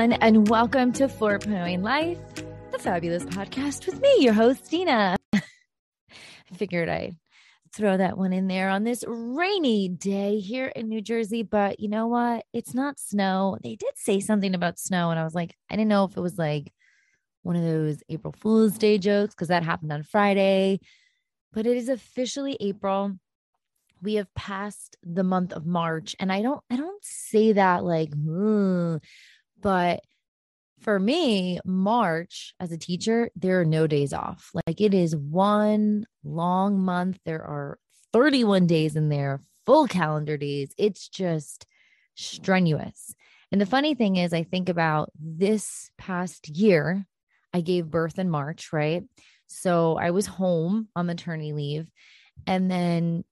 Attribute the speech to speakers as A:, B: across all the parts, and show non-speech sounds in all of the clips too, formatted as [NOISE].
A: Everyone, and welcome to 4.0 Life, the fabulous podcast with me, your host, Dina. [LAUGHS] I figured I'd throw that one in there on this rainy day here in New Jersey. But you know what? It's not snow. They did say something about snow, and I was like, I didn't know if it was like one of those April Fool's Day jokes because that happened on Friday. But it is officially April we have passed the month of March and I don't I don't say that like but for me March as a teacher there are no days off. Like it is one long month. There are 31 days in there full calendar days. It's just strenuous. And the funny thing is I think about this past year I gave birth in March right? So I was home on maternity leave. And then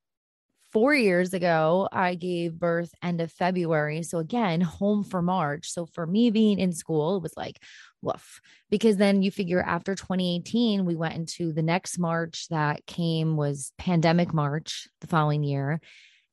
A: four years ago, I gave birth end of February. So again, home for March. So for me being in school, it was like, woof. Because then you figure after 2018, we went into the next March that came was pandemic March the following year.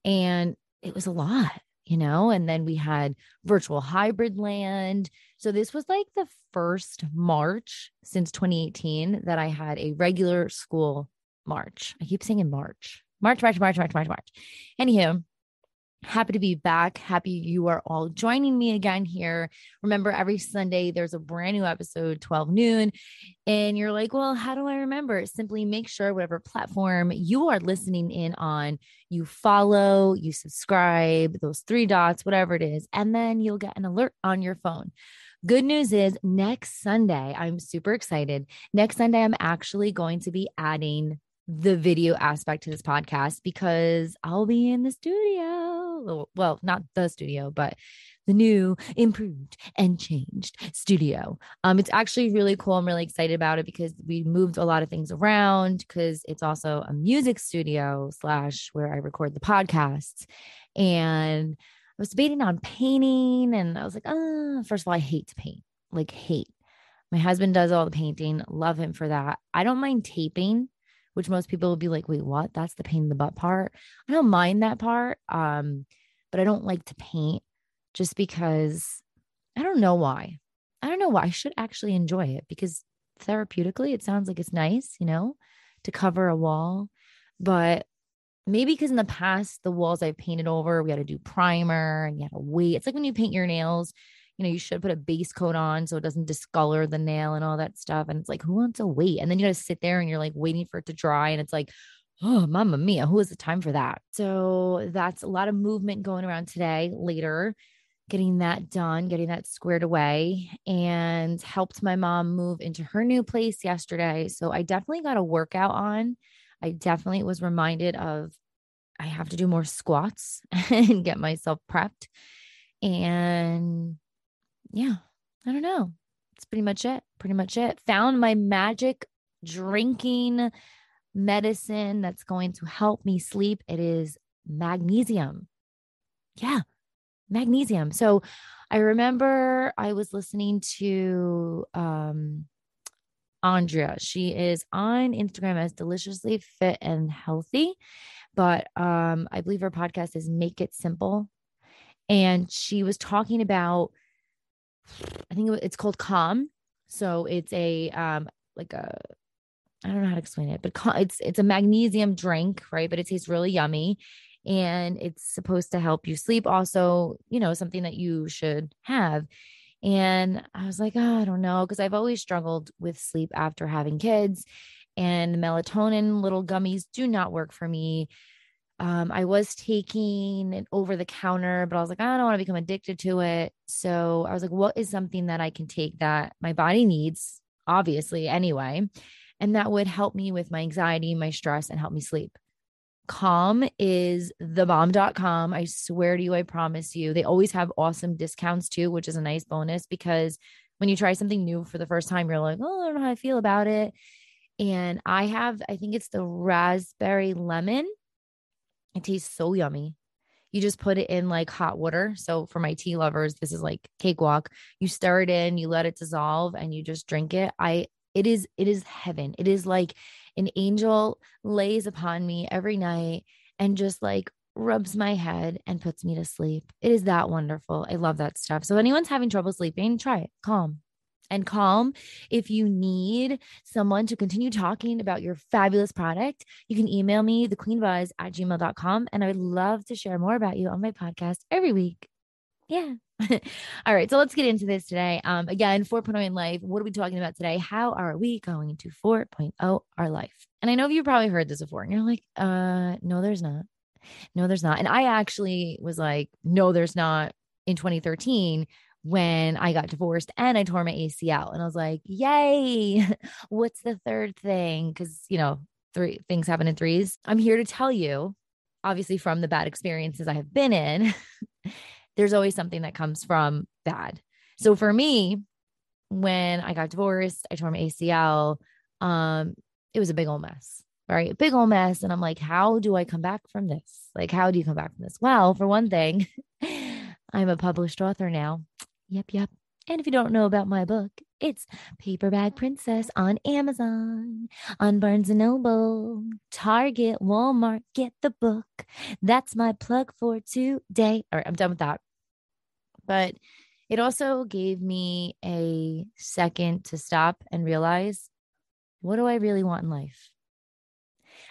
A: And it was a lot, you know? And then we had virtual hybrid land. So this was like the first March since 2018 that I had a regular school March. I keep saying in March. March, March, March, March, March, March. Anywho, happy to be back. Happy you are all joining me again here. Remember, every Sunday there's a brand new episode, 12 noon. And you're like, well, how do I remember? Simply make sure whatever platform you are listening in on, you follow, you subscribe, those three dots, whatever it is. And then you'll get an alert on your phone. Good news is next Sunday, I'm super excited. Next Sunday, I'm actually going to be adding the video aspect to this podcast because I'll be in the studio. Well, not the studio, but the new, improved, and changed studio. Um, it's actually really cool. I'm really excited about it because we moved a lot of things around because it's also a music studio slash where I record the podcasts. And I was debating on painting, and I was like, oh, first of all, I hate to paint, like hate. My husband does all the painting, love him for that. I don't mind taping which most people will be like, wait, what? That's the pain in the butt part. I don't mind that part. Um, but I don't like to paint just because I don't know why. I don't know why. I should actually enjoy it because therapeutically it sounds like it's nice, you know, to cover a wall. But maybe because in the past, the walls I've painted over, we had to do primer and you had to wait. It's like when you paint your nails, you know, you should put a base coat on so it doesn't discolor the nail and all that stuff. And it's like, who wants to wait? And then you got to sit there and you're like waiting for it to dry. And it's like, oh, mama mia, who has the time for that? So that's a lot of movement going around today, later, getting that done, getting that squared away, and helped my mom move into her new place yesterday. So I definitely got a workout on. I definitely was reminded of I have to do more squats [LAUGHS] and get myself prepped. And yeah, I don't know. It's pretty much it. Pretty much it. Found my magic drinking medicine that's going to help me sleep. It is magnesium. Yeah, magnesium. So I remember I was listening to um Andrea. She is on Instagram as deliciously fit and healthy, but um I believe her podcast is Make It Simple. And she was talking about I think it's called Calm. So it's a um like a I don't know how to explain it, but it's it's a magnesium drink, right? But it tastes really yummy and it's supposed to help you sleep also, you know, something that you should have. And I was like, oh, I don't know because I've always struggled with sleep after having kids and melatonin little gummies do not work for me um, I was taking it over the counter, but I was like, I don't want to become addicted to it. So I was like, what is something that I can take that my body needs, obviously, anyway, and that would help me with my anxiety, my stress, and help me sleep? Calm is thebomb.com. I swear to you, I promise you. They always have awesome discounts too, which is a nice bonus because when you try something new for the first time, you're like, oh, I don't know how I feel about it. And I have, I think it's the raspberry lemon it tastes so yummy. You just put it in like hot water. So for my tea lovers, this is like cakewalk. You stir it in, you let it dissolve, and you just drink it. I it is it is heaven. It is like an angel lays upon me every night and just like rubs my head and puts me to sleep. It is that wonderful. I love that stuff. So, if anyone's having trouble sleeping, try it. Calm and calm. If you need someone to continue talking about your fabulous product, you can email me, thequeenbuzz at gmail.com. And I would love to share more about you on my podcast every week. Yeah. [LAUGHS] All right. So let's get into this today. Um, again, 4.0 in life. What are we talking about today? How are we going to 4.0 our life? And I know you've probably heard this before and you're like, uh, no, there's not. No, there's not. And I actually was like, no, there's not in 2013 when I got divorced and I tore my ACL. And I was like, yay, [LAUGHS] what's the third thing? Because, you know, three things happen in threes. I'm here to tell you, obviously, from the bad experiences I have been in, [LAUGHS] there's always something that comes from bad. So for me, when I got divorced, I tore my ACL. Um, it was a big old mess, right? A big old mess. And I'm like, how do I come back from this? Like, how do you come back from this? Well, for one thing, [LAUGHS] I'm a published author now. Yep, yep. And if you don't know about my book, it's Paperback Princess on Amazon, on Barnes and Noble, Target, Walmart. Get the book. That's my plug for today. All right, I'm done with that. But it also gave me a second to stop and realize what do I really want in life?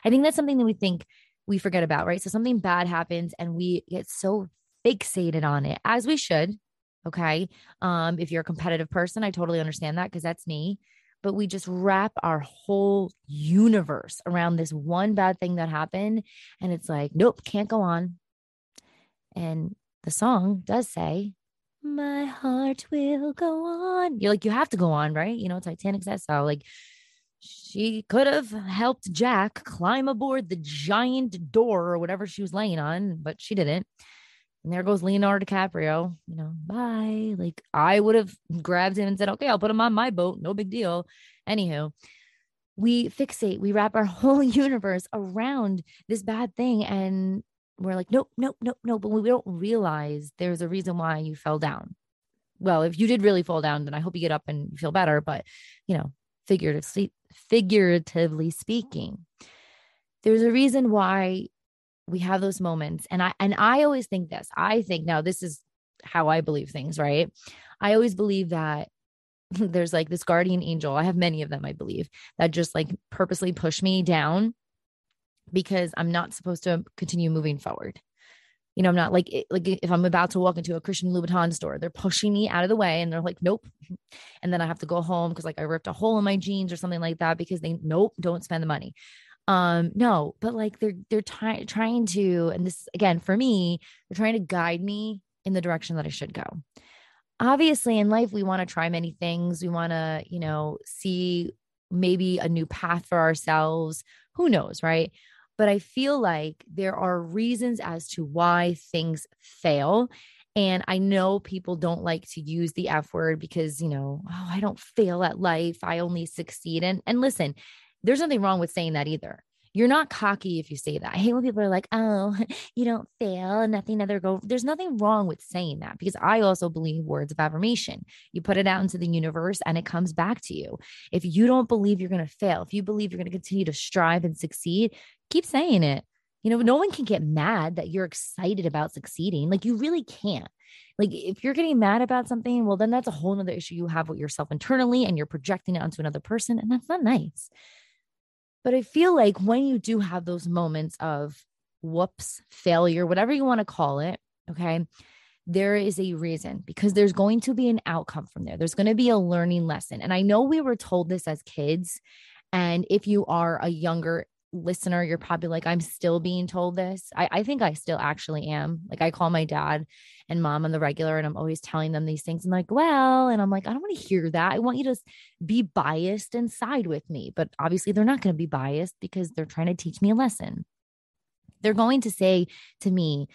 A: I think that's something that we think we forget about, right? So something bad happens and we get so fixated on it, as we should, Okay. Um, if you're a competitive person, I totally understand that because that's me. But we just wrap our whole universe around this one bad thing that happened. And it's like, nope, can't go on. And the song does say, My heart will go on. You're like, you have to go on, right? You know, Titanic says so. Like, she could have helped Jack climb aboard the giant door or whatever she was laying on, but she didn't. And there goes Leonardo DiCaprio, you know, bye. Like I would have grabbed him and said, okay, I'll put him on my boat. No big deal. Anywho, we fixate, we wrap our [LAUGHS] whole universe around this bad thing. And we're like, nope, nope, nope, nope. But we don't realize there's a reason why you fell down. Well, if you did really fall down, then I hope you get up and feel better. But, you know, figuratively, figuratively speaking, there's a reason why we have those moments and i and i always think this i think now this is how i believe things right? I always believe that [LAUGHS] there's like this guardian angel i have many of them i believe that just like purposely push me down because i'm not supposed to continue moving forward. You know i'm not like like if i'm about to walk into a christian louboutin store they're pushing me out of the way and they're like nope. [LAUGHS] And then i have to go home because like i ripped a hole in my jeans or something like that because they nope don't spend the money um no but like they're they're ty- trying to and this again for me they're trying to guide me in the direction that i should go obviously in life we want to try many things we want to you know see maybe a new path for ourselves who knows right but i feel like there are reasons as to why things fail and I know people don't like to use the F word because, you know, oh, I don't fail at life. I only succeed. And and listen, there's nothing wrong with saying that either. You're not cocky if you say that. I hate when people are like, oh, [LAUGHS] you don't fail and nothing other go. There's nothing wrong with saying that because I also believe words of affirmation. You put it out into the universe and it comes back to you. If you don't believe you're going to fail, if you believe you're going to continue to strive and succeed, keep saying it. You know, no one can get mad that you're excited about succeeding. Like you really can't. Like if you're getting mad about something, well, then that's a whole nother issue you have with yourself internally and you're projecting it onto another person. And that's not nice. But I feel like when you do have those moments of whoops, failure, whatever you want to call it, okay, there is a reason because there's going to be an outcome from there. There's going to be a learning lesson. And I know we were told this as kids. And if you are a younger listener, you're probably like, I'm still being told this. I, I think I still actually am. Like, I call my dad and mom on the regular, and I'm always telling them these things. I'm like, well, and I'm like, I don't want to hear that. I want you to be biased and side with me. But obviously, they're not going to be biased because they're trying to teach me a lesson. They're going to say to me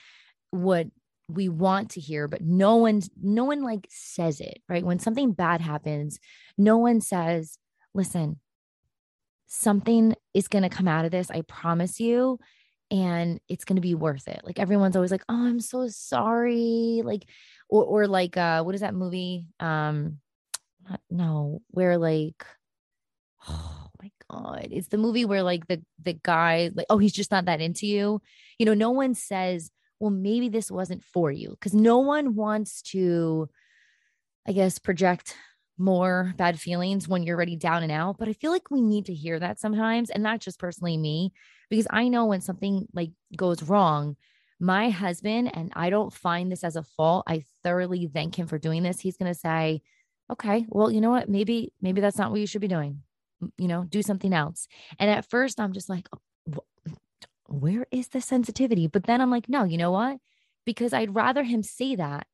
A: what we want to hear but no one no one like says it right when something bad happens no one says listen something is going to come out of this. I promise you. And it's going to be worth it. Like everyone's always like, oh, I'm so sorry. Like, or, or like, uh, what is that movie? Um, no, where like, oh, my god, it's the movie where like the the guy like oh he's just not that into you. You know, no one says, "Well, maybe this wasn't for you." Cuz no one wants to I guess project more bad feelings when you're already down and out, but I feel like we need to hear that sometimes and not just personally me because I know when something like goes wrong, my husband and I don't find this as a fault. I thoroughly thank him for doing this. He's going to say, "Okay, well, you know what? Maybe maybe that's not what you should be doing you know, do something else. And at first, I'm just like, where is the sensitivity? But then I'm like, no, you know what? Because I'd rather him say that,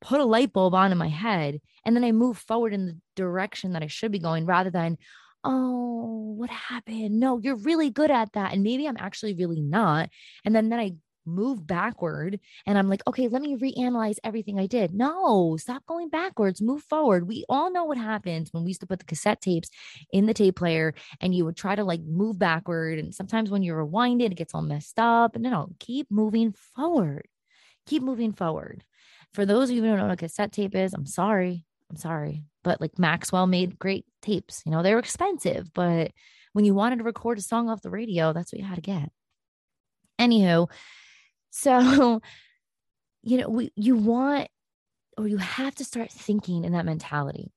A: put a light bulb on in my head, and then I move forward in the direction that I should be going rather than, oh, what happened? No, you're really good at that. And maybe I'm actually really not. And then, then I move backward and I'm like, okay, let me reanalyze everything I did. No, stop going backwards, move forward. We all know what happens when we used to put the cassette tapes in the tape player and you would try to like move backward. And sometimes when you rewind it, it gets all messed up. And no, no, keep moving forward. Keep moving forward. For those of you who don't know what a cassette tape is, I'm sorry. I'm sorry. But like Maxwell made great tapes. You know, they were expensive, but when you wanted to record a song off the radio, that's what you had to get. Anywho, so, [LAUGHS] you know, we, you want or you have to start thinking in that mentality.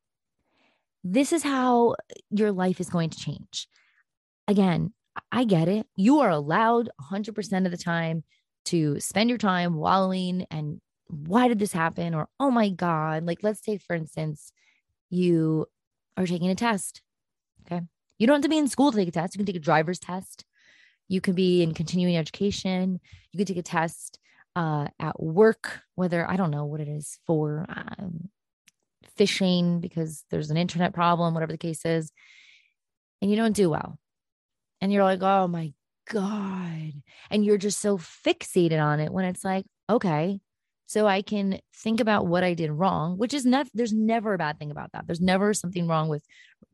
A: This is how your life is going to change. Again, I get it. You are allowed 100% of the time to spend your time wallowing and why did this happen? Or, oh my God. Like, let's take, for instance, you are taking a test. Okay. You don't have to be in school to take a test. You can take a driver's test. You can be in continuing education. You can take a test uh, at work, whether I don't know what it is for um, phishing because there's an internet problem, whatever the case is, and you don't do well. And you're like, oh my God. And you're just so fixated on it when it's like, okay, so I can think about what I did wrong, which is not, there's never a bad thing about that. There's never something wrong with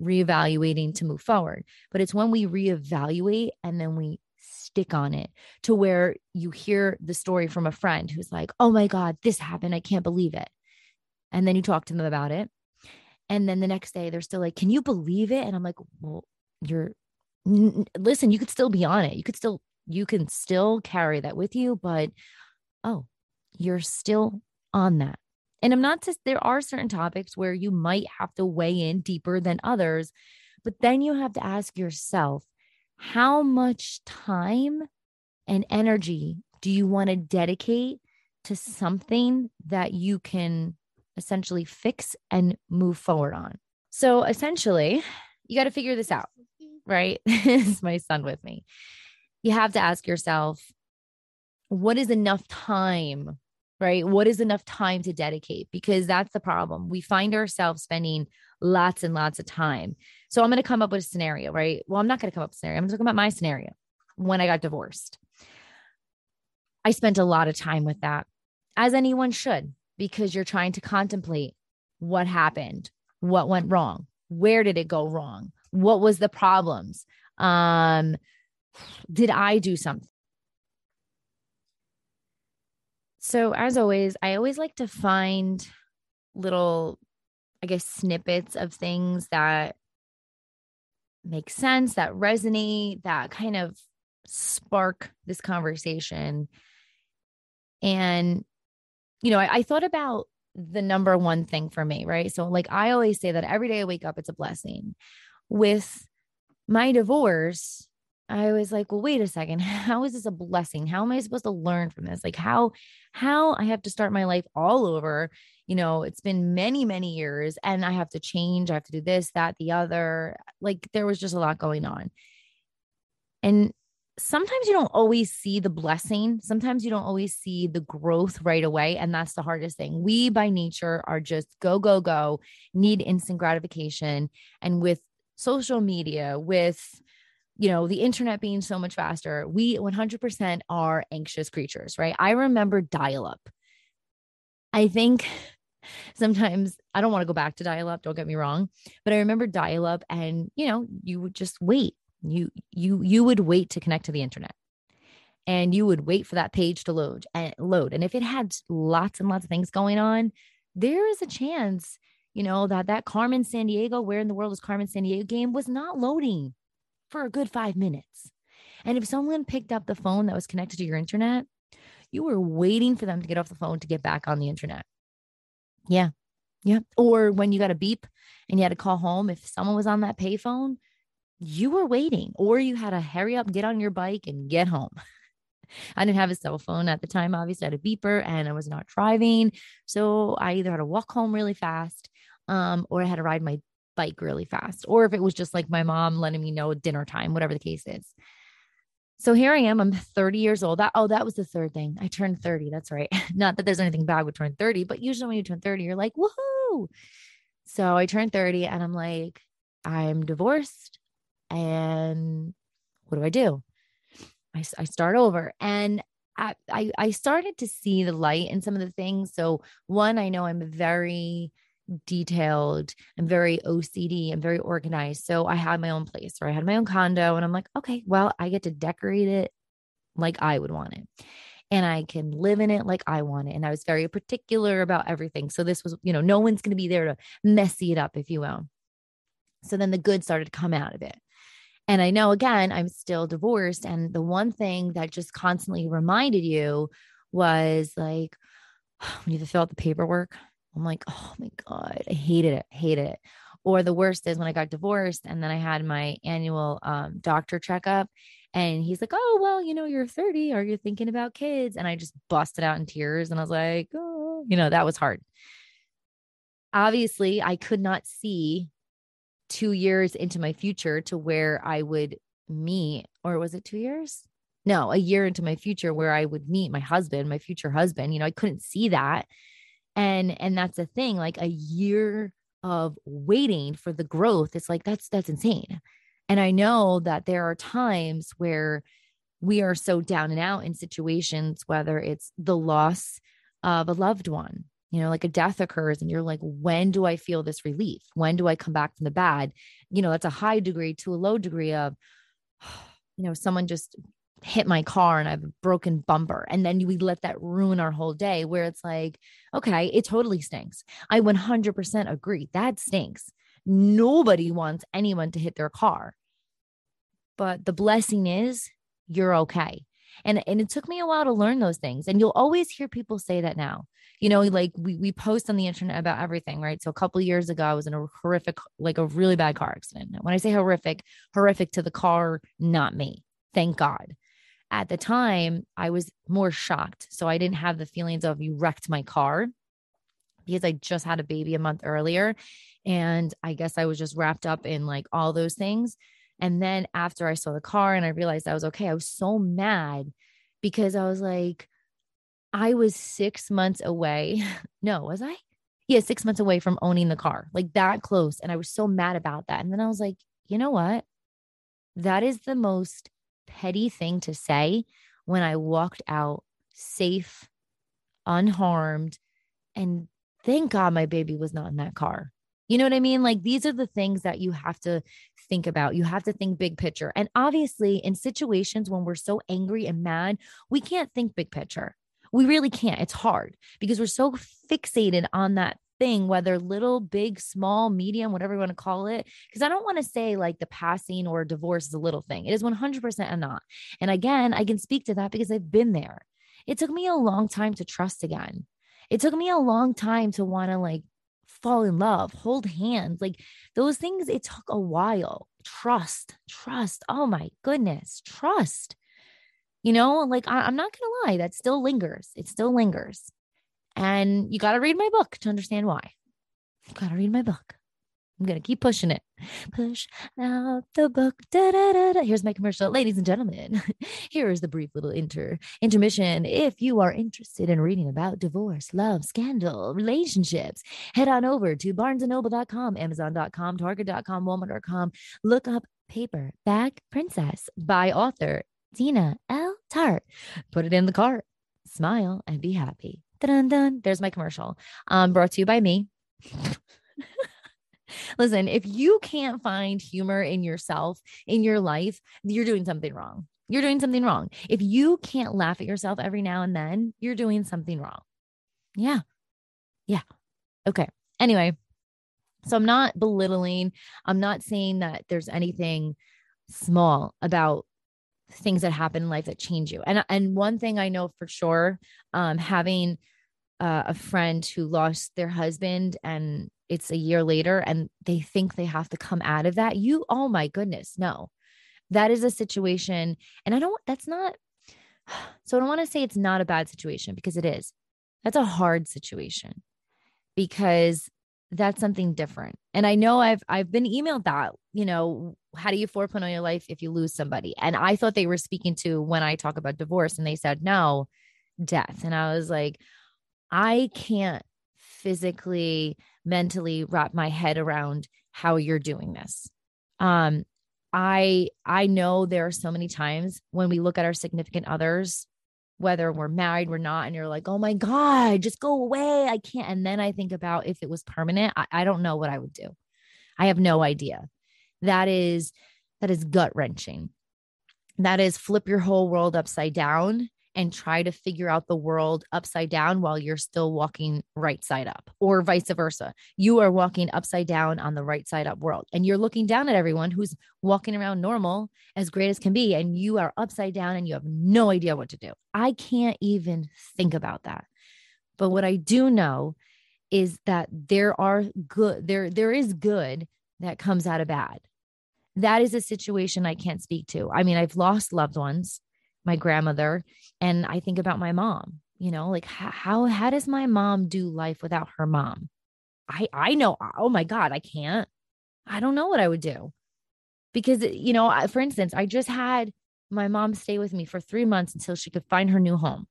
A: reevaluating to move forward. But it's when we reevaluate and then we stick on it to where you hear the story from a friend who's like, oh my God, this happened. I can't believe it. And then you talk to them about it. And then the next day they're still like, can you believe it? And I'm like, well, you're, n- listen, you could still be on it. You could still, you can still carry that with you, but oh, you're still on that. And I'm not just, there are certain topics where you might have to weigh in deeper than others, but then you have to ask yourself, how much time and energy do you want to dedicate to something that you can essentially fix and move forward on? So essentially, you got to figure this out, right? [LAUGHS] is my son with me. You have to ask yourself, what is enough time right? What is enough time to dedicate? Because that's the problem. We find ourselves spending lots and lots of time. So I'm going to come up with a scenario, right? Well, I'm not going to come up with a scenario. I'm talking about my scenario when I got divorced. I spent a lot of time with that, as anyone should, because you're trying to contemplate what happened, what went wrong, where did it go wrong, what was the problems, um, did I do something? So, as always, I always like to find little, I guess, snippets of things that make sense, that resonate, that kind of spark this conversation. And, you know, I, I thought about the number one thing for me, right? So, like, I always say that every day I wake up, it's a blessing. With my divorce, I was like, well, wait a second. [LAUGHS] How is this a blessing? How am I supposed to learn from this? Like how how I have to start my life all over. You know, it's been many, many years and I have to change. I have to do this, that, the other. Like there was just a lot going on. And sometimes you don't always see the blessing. Sometimes you don't always see the growth right away. And that's the hardest thing. We by nature are just go, go, go, need instant gratification. And with social media, with you know, the internet being so much faster, we 100% are anxious creatures, right? I remember dial up. I think [LAUGHS] sometimes I don't want to go back to dial up, don't get me wrong, but I remember dial up and, you know, you would just wait. You you you would wait to connect to the internet. And you would wait for that page to load and load. And if it had lots and lots of things going on, there is a chance you know, that that Carmen Sandiego, where in the world is Carmen Sandiego game was not loading for a good five minutes. And if someone picked up the phone that was connected to your internet, you were waiting for them to get off the phone to get back on the internet. Yeah. Yeah. Or when you got a beep and you had to call home, if someone was on that payphone, you were waiting, or you had to hurry up, get on your bike, and get home. [LAUGHS] I didn't have a cell phone at the time. Obviously, I had a beeper and I was not driving. So I either had to walk home really fast um, or I had to ride my bike really fast. Or if it was just like my mom letting me know dinner time, whatever the case is. So here I am. I'm 30 years old. That, oh, that was the third thing. I turned 30. That's right. [LAUGHS] Not that there's anything bad with turning 30, but usually when you turn 30, you're like, woohoo. So I turned 30 and I'm like, I'm divorced. And what do I do? I, I start over. And I, I, I started to see the light in some of the things. So, one, I know I'm very detailed. I'm very OCD. I'm very organized. So I had my own place or I had my own condo and I'm like, okay, well, I get to decorate it like I would want it. And I can live in it like I want it. And I was very particular about everything. So this was, you know, no one's going to be there to messy it up, if you will. So then the good started to come out of it. And I know again, I'm still divorced. And the one thing that just constantly reminded you was like, [SIGHS] when you fill out the paperwork, I'm like, oh my God, I hated it, hate it. Or the worst is when I got divorced and then I had my annual um, doctor checkup. And he's like, oh, well, you know, you're 30. Are you thinking about kids? And I just busted out in tears. And I was like, oh, you know, that was hard. Obviously, I could not see two years into my future to where I would meet, or was it two years? No, a year into my future where I would meet my husband, my future husband. You know, I couldn't see that and and that's the thing like a year of waiting for the growth it's like that's that's insane. And i know that there are times where we are so down and out in situations whether it's the loss of a loved one you know like a death occurs and you're like when do i feel this relief? When do i come back from the bad? You know that's a high degree to a low degree of [SIGHS] you know someone just hit my car and I have a broken bumper. And then we let that ruin our whole day where it's like, okay, it totally stinks. I 100% agree. That stinks. Nobody wants anyone to hit their car. But the blessing is you're okay. And, and it took me a while to learn those things. And you'll always hear people say that now. You know, like we, we post on the internet about everything, right? So a couple years ago, I was in a horrific, like a really bad car accident. When I say horrific, horrific to the car, not me. Thank God at the time I was more shocked. So I didn't have the feelings of you wrecked my car because I just had a baby a month earlier. And I guess I was just wrapped up in like all those things. And then after I saw the car and I realized I was okay, I was so mad because I was like, I was six months away. [LAUGHS] no, was I? Yeah, six months away from owning the car, like that close. And I was so mad about that. And then I was like, you know what? That is the most petty thing to say when I walked out safe, unharmed, and thank God my baby was not in that car. You know what I mean? Like these are the things that you have to think about. You have to think big picture. And obviously, in situations when we're so angry and mad, we can't think big picture. We really can't. It's hard because we're so fixated on that thing, whether little, big, small, medium, whatever you want to call it. Because I don't want to say like the passing or divorce is a little thing. It is 100% a not. And again, I can speak to that because I've been there. It took me a long time to trust again. It took me a long time to want to like fall in love, hold hands. Like those things, it took a while. Trust, trust. Oh my goodness, trust. You know, like I, am not going to lie, that still lingers. It still lingers. And you got to read my book to understand why. Got to read my book. I'm going to keep pushing it. Push out the book. Da, da, da. Here's my commercial. Ladies and gentlemen, [LAUGHS] here is the brief little inter intermission. If you are interested in reading about divorce, love, scandal, relationships, head on over to barnesandnoble.com, amazon.com, target.com, walmart.com. Look up Paperback Princess by author Tina L. Tart. Put it in the cart. Smile and be happy. Dun, dun. There's my commercial. Um, brought to you by me. [LAUGHS] Listen, if you can't find humor in yourself, in your life, you're doing something wrong. You're doing something wrong. If you can't laugh at yourself every now and then, you're doing something wrong. Yeah. Yeah. Okay. Anyway, So I'm not belittling. I'm not saying that there's anything small about things that happen in life that change you. And and one thing I know for sure, um, having uh, a friend who lost their husband and it's a year later and they think they have to come out of that. You, oh my goodness, no. That is a situation. And I don't, that's not, so I don't want to say it's not a bad situation because it is. That's a hard situation because that's something different. And I know I've I've been emailed that, you know, how do you 4.0 your life if you lose somebody? And I thought they were speaking to when I talk about divorce and they said no, death. And I was like, I can't physically, mentally wrap my head around how you're doing this. Um I I know there are so many times when we look at our significant others whether we're married, we're not, and you're like, oh my God, just go away. I can't. And then I think about if it was permanent, I, I don't know what I would do. I have no idea. That is that is gut wrenching. That is flip your whole world upside down and try to figure out the world upside down while you're still walking right side up, or vice versa. You are walking upside down on the right side up world, and you're looking down at everyone who's walking around normal, as great as can be, and you are upside down and you have no idea what to do. I can't even think about that. But what I do know is that there are good, there, there is good that comes out of bad. That is a situation I can't speak to. I mean, I've lost loved ones my grandmother and i think about my mom you know like how how does my mom do life without her mom? I i know oh my god i can't. I don't know what i would do. Because uh, you know for instance i just had my mom stay with me for 3 months until she could find her new home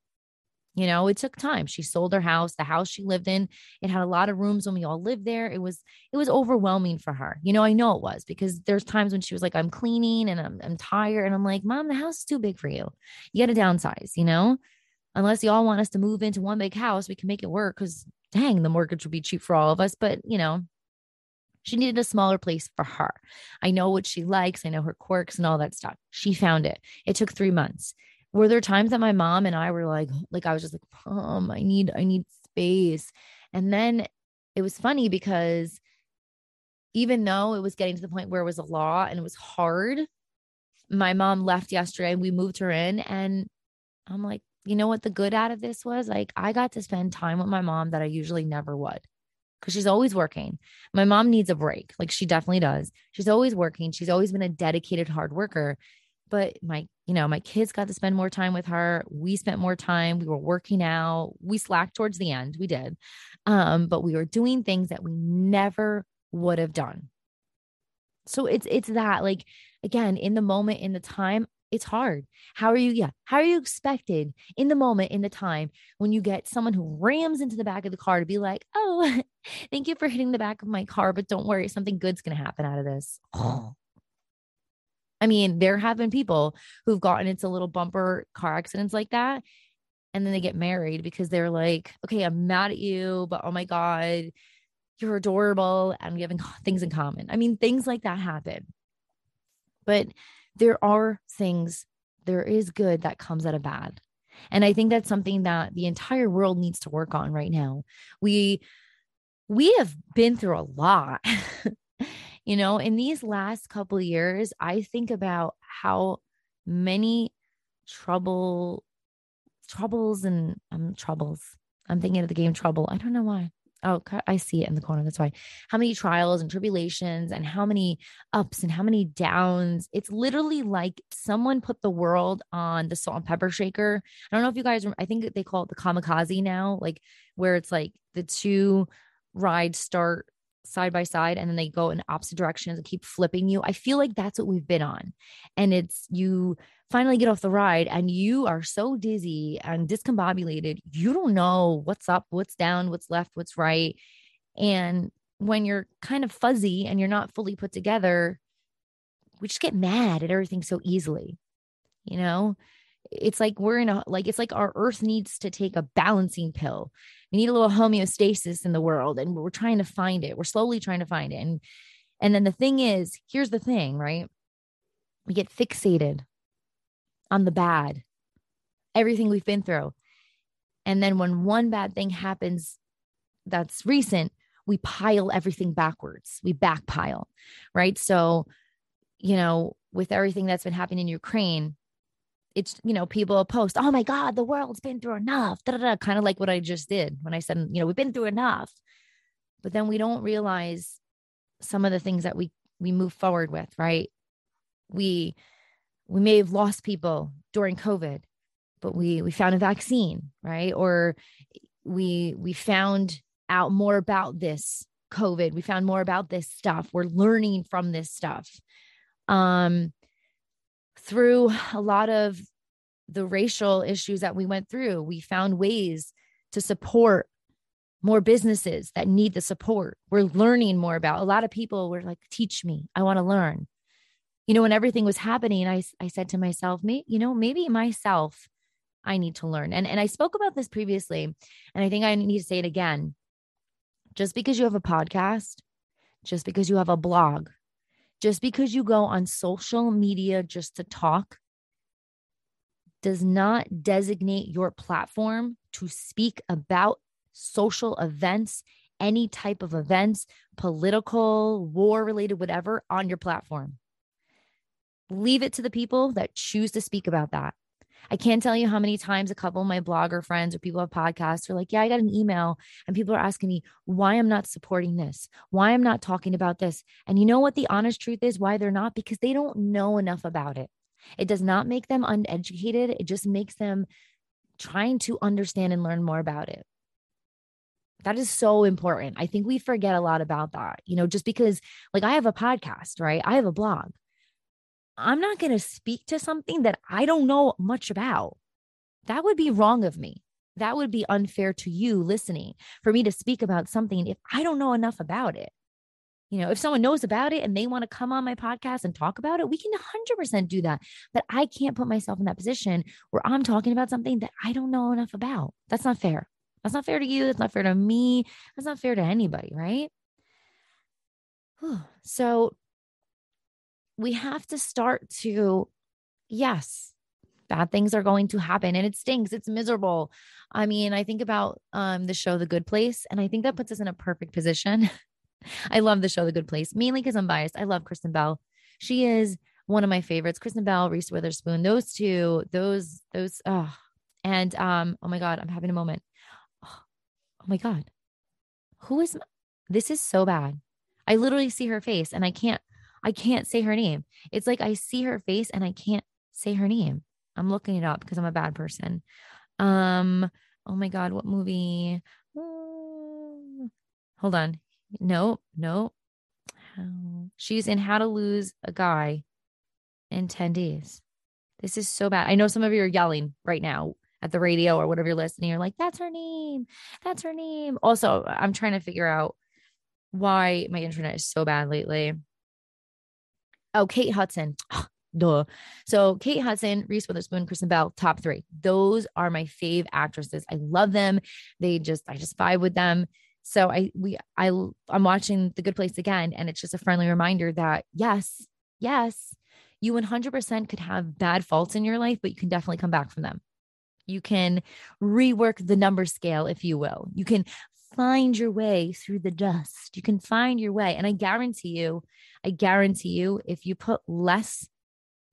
A: you know, it took time. She sold her house, the house she lived in. It had a lot of rooms when we all lived there. It was it was overwhelming for her. You know, I know it was because there's times when she was like, I'm cleaning and I'm I'm tired. And I'm like, Mom, the house is too big for you. You got to downsize, you know? Unless you all want us to move into one big house, we can make it work because dang, the mortgage would be cheap for all of us. But you know, she needed a smaller place for her. I know what she likes. I know her quirks and all that stuff. She found it. It took three months were there times that my mom and I were like, like I was just like, mom, I need, I need space. And then it was funny because even though it was getting to the point where it was a law and it was hard, my mom left yesterday and we moved her in. And I'm like, you know what the good out of this was? Like, I got to spend time with my mom that I usually never would because she's always working. My mom needs a break. Like, she definitely does. She's always working. She's always been a dedicated hard worker but my you know my kids got to spend more time with her. We spent more time. We were working out. We slacked towards the end. We did. Um but we were doing things that we never would have done. So it's it's that like again in the moment in the time it's hard. How are you yeah how are you expected in the moment in the time when you get someone who rams into the back of the car to be like oh [LAUGHS] thank you for hitting the back of my car but don't worry something good's going to happen out of this. [SIGHS] Oh I mean, there have been people who've gotten into little bumper car accidents like that. And then they get married because they're like, okay, I'm mad at you, but oh my God, you're adorable and we have things in common. I mean, things like that happen. But there are things, there is good that comes out of bad. And I think that's something that the entire world needs to work on right now. We we have been through a lot. [LAUGHS] You know, in these last couple years, I think about how many trouble troubles and um troubles. I'm thinking of the game Trouble. I don't know why. Oh, I see it in the corner. That's why. How many trials and tribulations and how many ups and how many downs. It's literally like someone put the world on the salt and pepper shaker. I don't know if you guys, I think they call it the kamikaze now, like where it's like the two rides start side by side and then they go in opposite directions and keep flipping you. I feel like that's what we've been on. And it's you finally get off the ride and you are so dizzy and discombobulated. You don't know what's up, what's down, what's left, what's right. And when you're kind of fuzzy and you're not fully put together, we just get mad at everything so easily. You know, it's like we're in a like it's like our earth needs to take a balancing pill. We need a little homeostasis in the world and we're trying to find it. We're slowly trying to find it. And and then the thing is here's the thing right? We get fixated on the bad everything we've been through. And then when one bad thing happens that's recent we pile everything backwards. We backpile, right? So, you know, with everything that's been happening in Ukraine, it's you know people post oh my god the world's been through enough da, da, da, kind of like what i just did when i said you know we've been through enough. But then we don't realize some of the things that we we move forward with right? We we may have lost people during covid but we we found a vaccine right? Or we we found out more about this covid. We found more about this stuff. We're learning from this stuff. Um through a lot of the racial issues that we went through we found ways to support more businesses that need the support. We're learning more about a lot of people were like teach me i want to learn. You know when everything was happening i i said to myself me you know maybe myself i need to learn. And and i spoke about this previously and i think i need to say it again. Just because you have a podcast just because you have a blog just because you go on social media just to talk does not designate your platform to speak about social events, any type of events, political, war related, whatever, on your platform. Leave it to the people that choose to speak about that. I can't tell you how many times a couple of my blogger friends or people have podcasts are like, Yeah, I got an email, and people are asking me why I'm not supporting this, why I'm not talking about this. And you know what the honest truth is why they're not? Because they don't know enough about it. It does not make them uneducated, it just makes them trying to understand and learn more about it. That is so important. I think we forget a lot about that. You know, just because like I have a podcast, right? I have a blog. I'm not going to speak to something that I don't know much about. That would be wrong of me. That would be unfair to you listening for me to speak about something if I don't know enough about it. You know, if someone knows about it and they want to come on my podcast and talk about it, we can 100% do that. But I can't put myself in that position where I'm talking about something that I don't know enough about. That's not fair. That's not fair to you. That's not fair to me. That's not fair to anybody, right? [SIGHS] So we have to start to, yes, bad things are going to happen and it stinks. It's miserable. I mean, I think about um, the show The Good Place, and I think that puts us in a perfect position. [LAUGHS] I love the show The Good Place, mainly because I'm biased. I love Kristen Bell. She is one of my favorites. Kristen Bell, Reese Witherspoon, those two, those, those, oh, and um, oh my God, I'm having a moment oh my God, who is this? Is so bad. I literally see her face and I can't, I can't say her name. It's like I see her face and I can't say her name. I'm looking it up because I'm a bad person. Um, oh my God, what movie? hold on. No, no. She's in How to Lose a Guy in 10 Days. This is so bad. I know some of you are yelling right now at the radio or whatever you're listening, you're like, that's her name. That's her name. Also, I'm trying to figure out why my internet is so bad lately. Oh, Kate Hudson. [GASPS] Duh. So Kate Hudson, Reese Witherspoon, Kristen Bell, top three. Those are my fave actresses. I love them. They just, I just vibe with them. So I, we, I, I'm watching The Good Place again, and it's just a friendly reminder that yes, yes, you 100% could have bad faults in your life, but you can definitely come back from them. You can rework the number scale, if you will. You can find your way through the dust. You can find your way. And I guarantee you, I guarantee you, if you put less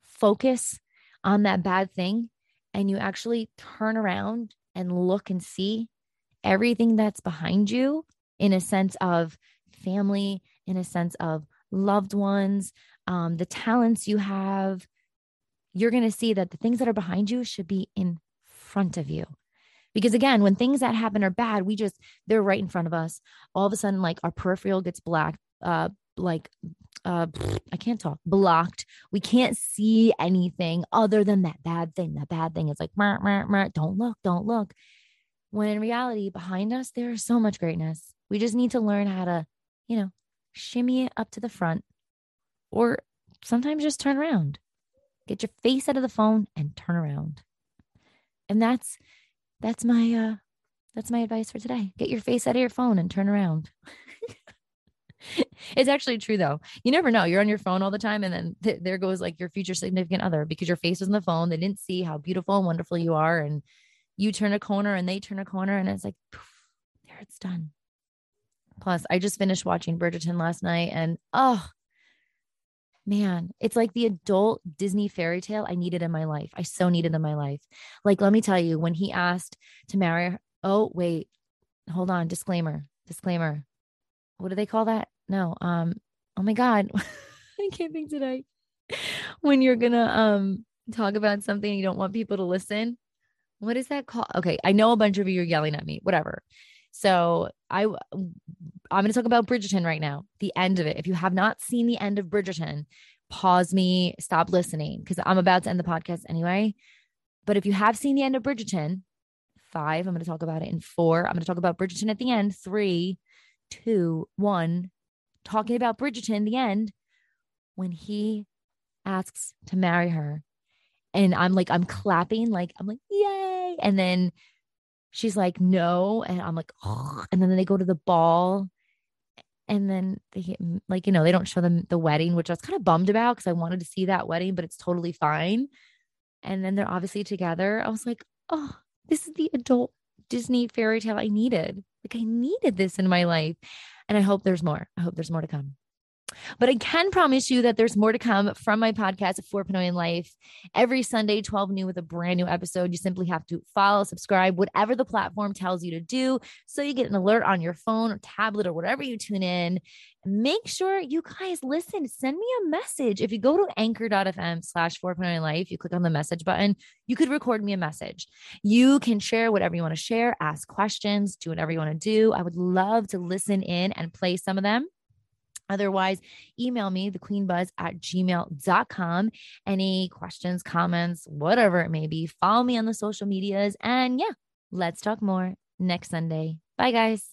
A: focus on that bad thing and you actually turn around and look and see everything that's behind you in a sense of family, in a sense of loved ones, um, the talents you have, you're going to see that the things that are behind you should be in front of you. Because again, when things that happen are bad, we just, they're right in front of us. All of a sudden, like our peripheral gets black, uh, like, uh, I can't talk, blocked. We can't see anything other than that bad thing. That bad thing is like, meh, meh, meh, don't look, don't look. When in reality, behind us, there is so much greatness. We just need to learn how to, you know, shimmy it up to the front or sometimes just turn around. Get your face out of the phone and turn around. And that's that's my uh that's my advice for today. Get your face out of your phone and turn around. [LAUGHS] it's actually true though. You never know. You're on your phone all the time, and then th- there goes like your future significant other because your face was on the phone. They didn't see how beautiful and wonderful you are, and you turn a corner and they turn a corner, and it's like, poof, there it's done. Plus, I just finished watching Bridgerton last night and oh, man, it's like the adult Disney fairy tale I needed in my life. I so needed in my life. Like, let me tell you, when he asked to marry her, oh, wait, hold on, disclaimer, disclaimer. What do they call that? No, um, oh my God, [LAUGHS] I can't think today. When you're gonna um talk about something you don't want people to listen. What is that called? Okay, I know a bunch of you are yelling at me, whatever. So I I'm going to talk about Bridgerton right now. The end of it. If you have not seen the end of Bridgerton, pause me, stop listening because I'm about to end the podcast anyway. But if you have seen the end of Bridgerton, five, I'm going to talk about it in four. I'm going to talk about Bridgerton at the end. Three, two, one. Talking about Bridgerton, the end, when he asks to marry her. And I'm like, I'm clapping, like, I'm like, yay. And then she's like, no. And I'm like, oh. and then they go to the ball. And then they like, you know, they don't show them the wedding, which I was kind of bummed about because I wanted to see that wedding, but it's totally fine. And then they're obviously together. I was like, oh, this is the adult Disney fairy tale I needed. Like I needed this in my life. And I hope there's more. I hope there's more to come. But I can promise you that there's more to come from my podcast, 4.0 in Life. Every Sunday, 12 new with a brand new episode. You simply have to follow, subscribe, whatever the platform tells you to do. So you get an alert on your phone or tablet or whatever you tune in. Make sure you guys listen. Send me a message. If you go to anchor.fm slash 4.0 in Life, you click on the message button, you could record me a message. You can share whatever you want to share, ask questions, do whatever you want to do. I would love to listen in and play some of them. Otherwise, email me, thequeenbuzz at gmail.com. Any questions, comments, whatever it may be, follow me on the social medias. And yeah, let's talk more next Sunday. Bye, guys.